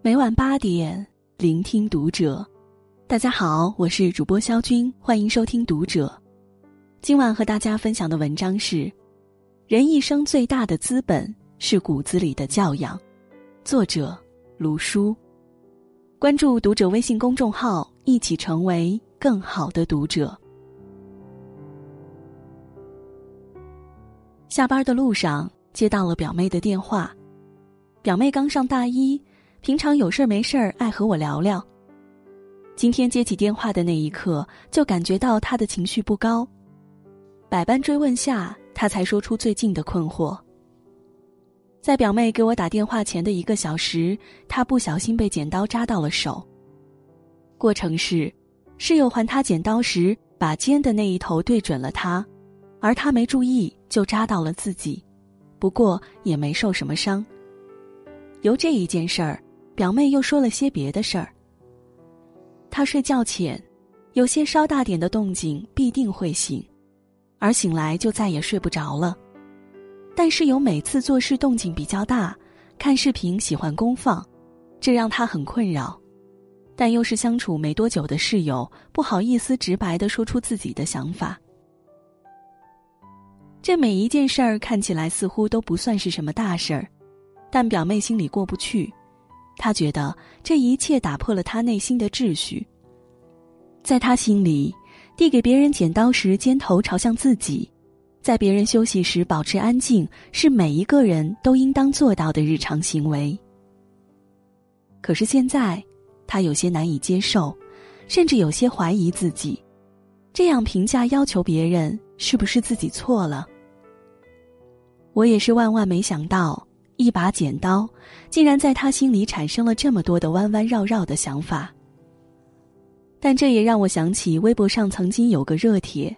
每晚八点，聆听读者。大家好，我是主播肖军，欢迎收听《读者》。今晚和大家分享的文章是：人一生最大的资本是骨子里的教养。作者卢书。关注《读者》微信公众号，一起成为更好的读者。下班的路上接到了表妹的电话，表妹刚上大一。平常有事儿没事儿爱和我聊聊。今天接起电话的那一刻，就感觉到他的情绪不高。百般追问下，他才说出最近的困惑。在表妹给我打电话前的一个小时，他不小心被剪刀扎到了手。过程是，室友还他剪刀时，把尖的那一头对准了他，而他没注意就扎到了自己，不过也没受什么伤。由这一件事儿。表妹又说了些别的事儿。她睡觉前，有些稍大点的动静必定会醒，而醒来就再也睡不着了。但是有每次做事动静比较大，看视频喜欢公放，这让她很困扰。但又是相处没多久的室友，不好意思直白的说出自己的想法。这每一件事儿看起来似乎都不算是什么大事儿，但表妹心里过不去。他觉得这一切打破了他内心的秩序。在他心里，递给别人剪刀时尖头朝向自己，在别人休息时保持安静，是每一个人都应当做到的日常行为。可是现在，他有些难以接受，甚至有些怀疑自己，这样评价要求别人，是不是自己错了？我也是万万没想到。一把剪刀，竟然在他心里产生了这么多的弯弯绕绕的想法。但这也让我想起微博上曾经有个热帖：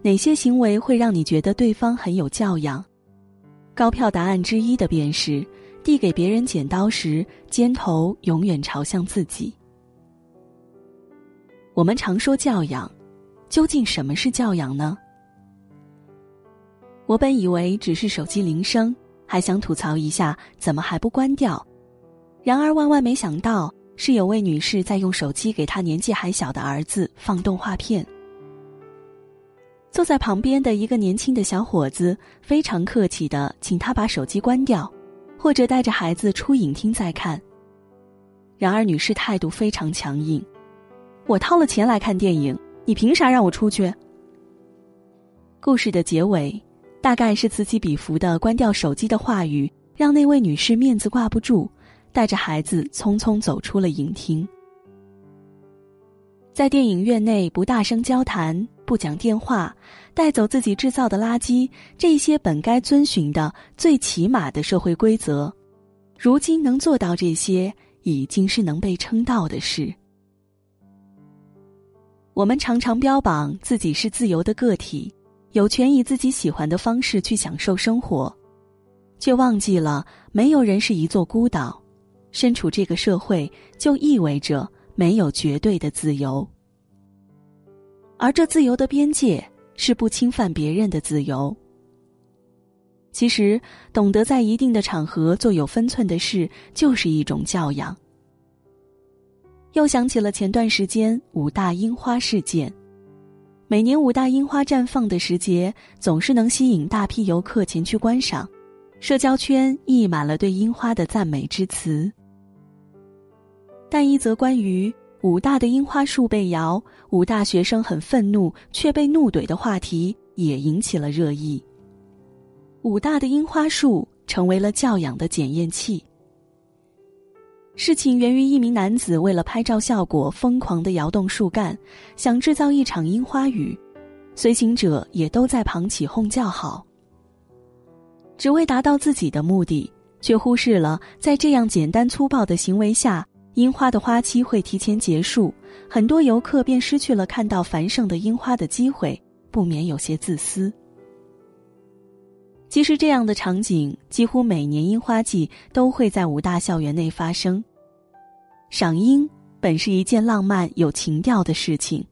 哪些行为会让你觉得对方很有教养？高票答案之一的便是递给别人剪刀时，尖头永远朝向自己。我们常说教养，究竟什么是教养呢？我本以为只是手机铃声。还想吐槽一下，怎么还不关掉？然而万万没想到，是有位女士在用手机给她年纪还小的儿子放动画片。坐在旁边的一个年轻的小伙子非常客气的请他把手机关掉，或者带着孩子出影厅再看。然而女士态度非常强硬：“我掏了钱来看电影，你凭啥让我出去？”故事的结尾。大概是此起彼伏的关掉手机的话语，让那位女士面子挂不住，带着孩子匆匆走出了影厅。在电影院内不大声交谈、不讲电话、带走自己制造的垃圾，这些本该遵循的最起码的社会规则，如今能做到这些，已经是能被称道的事。我们常常标榜自己是自由的个体。有权以自己喜欢的方式去享受生活，却忘记了没有人是一座孤岛，身处这个社会就意味着没有绝对的自由，而这自由的边界是不侵犯别人的自由。其实，懂得在一定的场合做有分寸的事，就是一种教养。又想起了前段时间五大樱花事件。每年五大樱花绽放的时节，总是能吸引大批游客前去观赏，社交圈溢满了对樱花的赞美之词。但一则关于武大的樱花树被摇，武大学生很愤怒却被怒怼的话题也引起了热议。武大的樱花树成为了教养的检验器。事情源于一名男子为了拍照效果，疯狂的摇动树干，想制造一场樱花雨，随行者也都在旁起哄叫好。只为达到自己的目的，却忽视了在这样简单粗暴的行为下，樱花的花期会提前结束，很多游客便失去了看到繁盛的樱花的机会，不免有些自私。其实，这样的场景几乎每年樱花季都会在武大校园内发生。赏樱本是一件浪漫有情调的事情，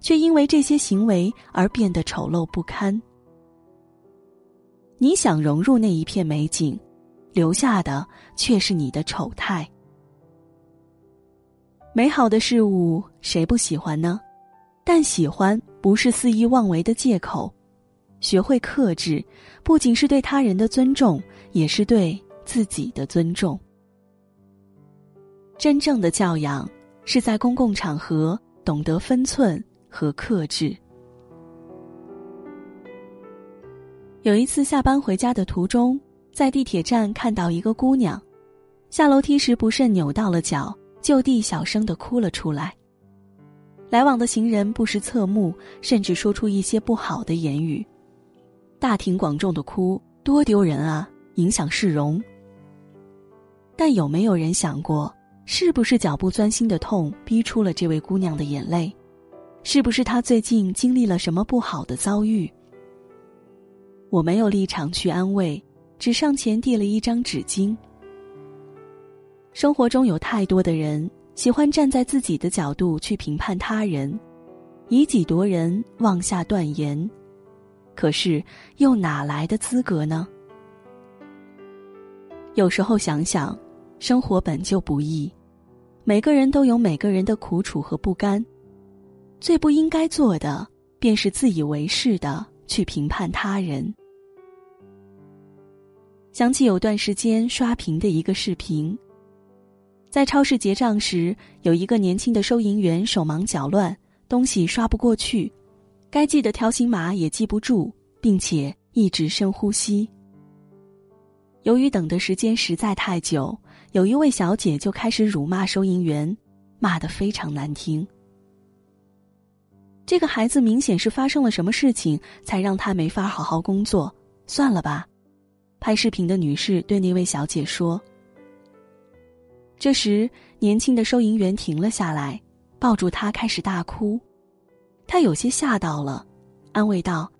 却因为这些行为而变得丑陋不堪。你想融入那一片美景，留下的却是你的丑态。美好的事物谁不喜欢呢？但喜欢不是肆意妄为的借口。学会克制，不仅是对他人的尊重，也是对自己的尊重。真正的教养是在公共场合懂得分寸和克制。有一次下班回家的途中，在地铁站看到一个姑娘，下楼梯时不慎扭到了脚，就地小声的哭了出来。来往的行人不时侧目，甚至说出一些不好的言语。大庭广众的哭，多丢人啊！影响市容。但有没有人想过，是不是脚步钻心的痛逼出了这位姑娘的眼泪？是不是她最近经历了什么不好的遭遇？我没有立场去安慰，只上前递了一张纸巾。生活中有太多的人喜欢站在自己的角度去评判他人，以己夺人，妄下断言。可是，又哪来的资格呢？有时候想想，生活本就不易，每个人都有每个人的苦楚和不甘。最不应该做的，便是自以为是的去评判他人。想起有段时间刷屏的一个视频，在超市结账时，有一个年轻的收银员手忙脚乱，东西刷不过去。该记的条形码也记不住，并且一直深呼吸。由于等的时间实在太久，有一位小姐就开始辱骂收银员，骂得非常难听。这个孩子明显是发生了什么事情，才让他没法好好工作。算了吧，拍视频的女士对那位小姐说。这时，年轻的收银员停了下来，抱住她开始大哭。他有些吓到了，安慰道：“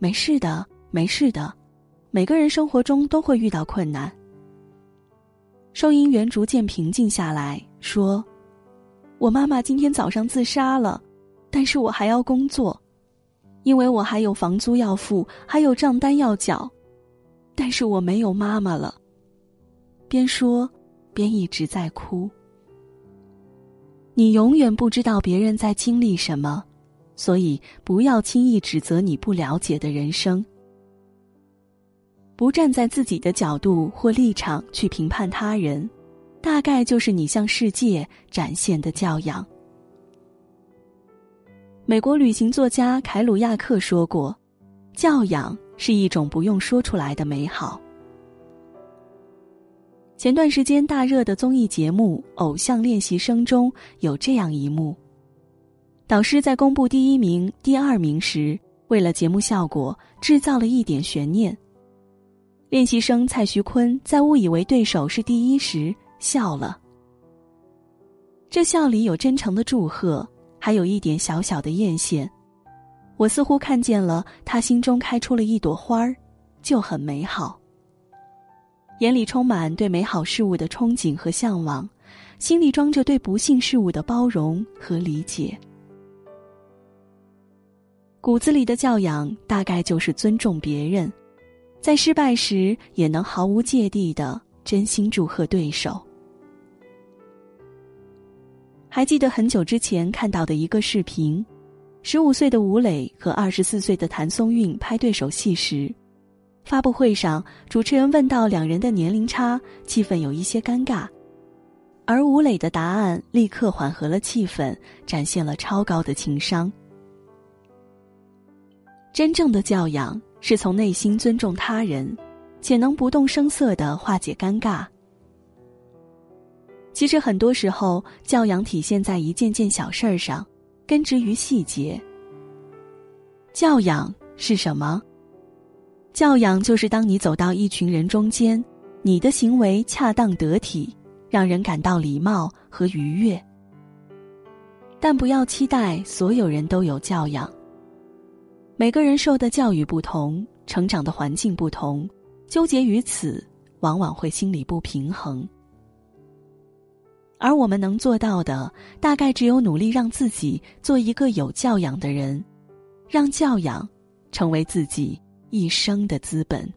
没事的，没事的，每个人生活中都会遇到困难。”收银员逐渐平静下来，说：“我妈妈今天早上自杀了，但是我还要工作，因为我还有房租要付，还有账单要缴，但是我没有妈妈了。”边说，边一直在哭。你永远不知道别人在经历什么。所以，不要轻易指责你不了解的人生，不站在自己的角度或立场去评判他人，大概就是你向世界展现的教养。美国旅行作家凯鲁亚克说过：“教养是一种不用说出来的美好。”前段时间大热的综艺节目《偶像练习生》中有这样一幕。导师在公布第一名、第二名时，为了节目效果，制造了一点悬念。练习生蔡徐坤在误以为对手是第一时笑了，这笑里有真诚的祝贺，还有一点小小的艳羡。我似乎看见了他心中开出了一朵花儿，就很美好。眼里充满对美好事物的憧憬和向往，心里装着对不幸事物的包容和理解。骨子里的教养，大概就是尊重别人，在失败时也能毫无芥蒂的真心祝贺对手。还记得很久之前看到的一个视频，十五岁的吴磊和二十四岁的谭松韵拍对手戏时，发布会上主持人问到两人的年龄差，气氛有一些尴尬，而吴磊的答案立刻缓和了气氛，展现了超高的情商。真正的教养是从内心尊重他人，且能不动声色的化解尴尬。其实很多时候，教养体现在一件件小事儿上，根植于细节。教养是什么？教养就是当你走到一群人中间，你的行为恰当得体，让人感到礼貌和愉悦。但不要期待所有人都有教养。每个人受的教育不同，成长的环境不同，纠结于此，往往会心理不平衡。而我们能做到的，大概只有努力让自己做一个有教养的人，让教养成为自己一生的资本。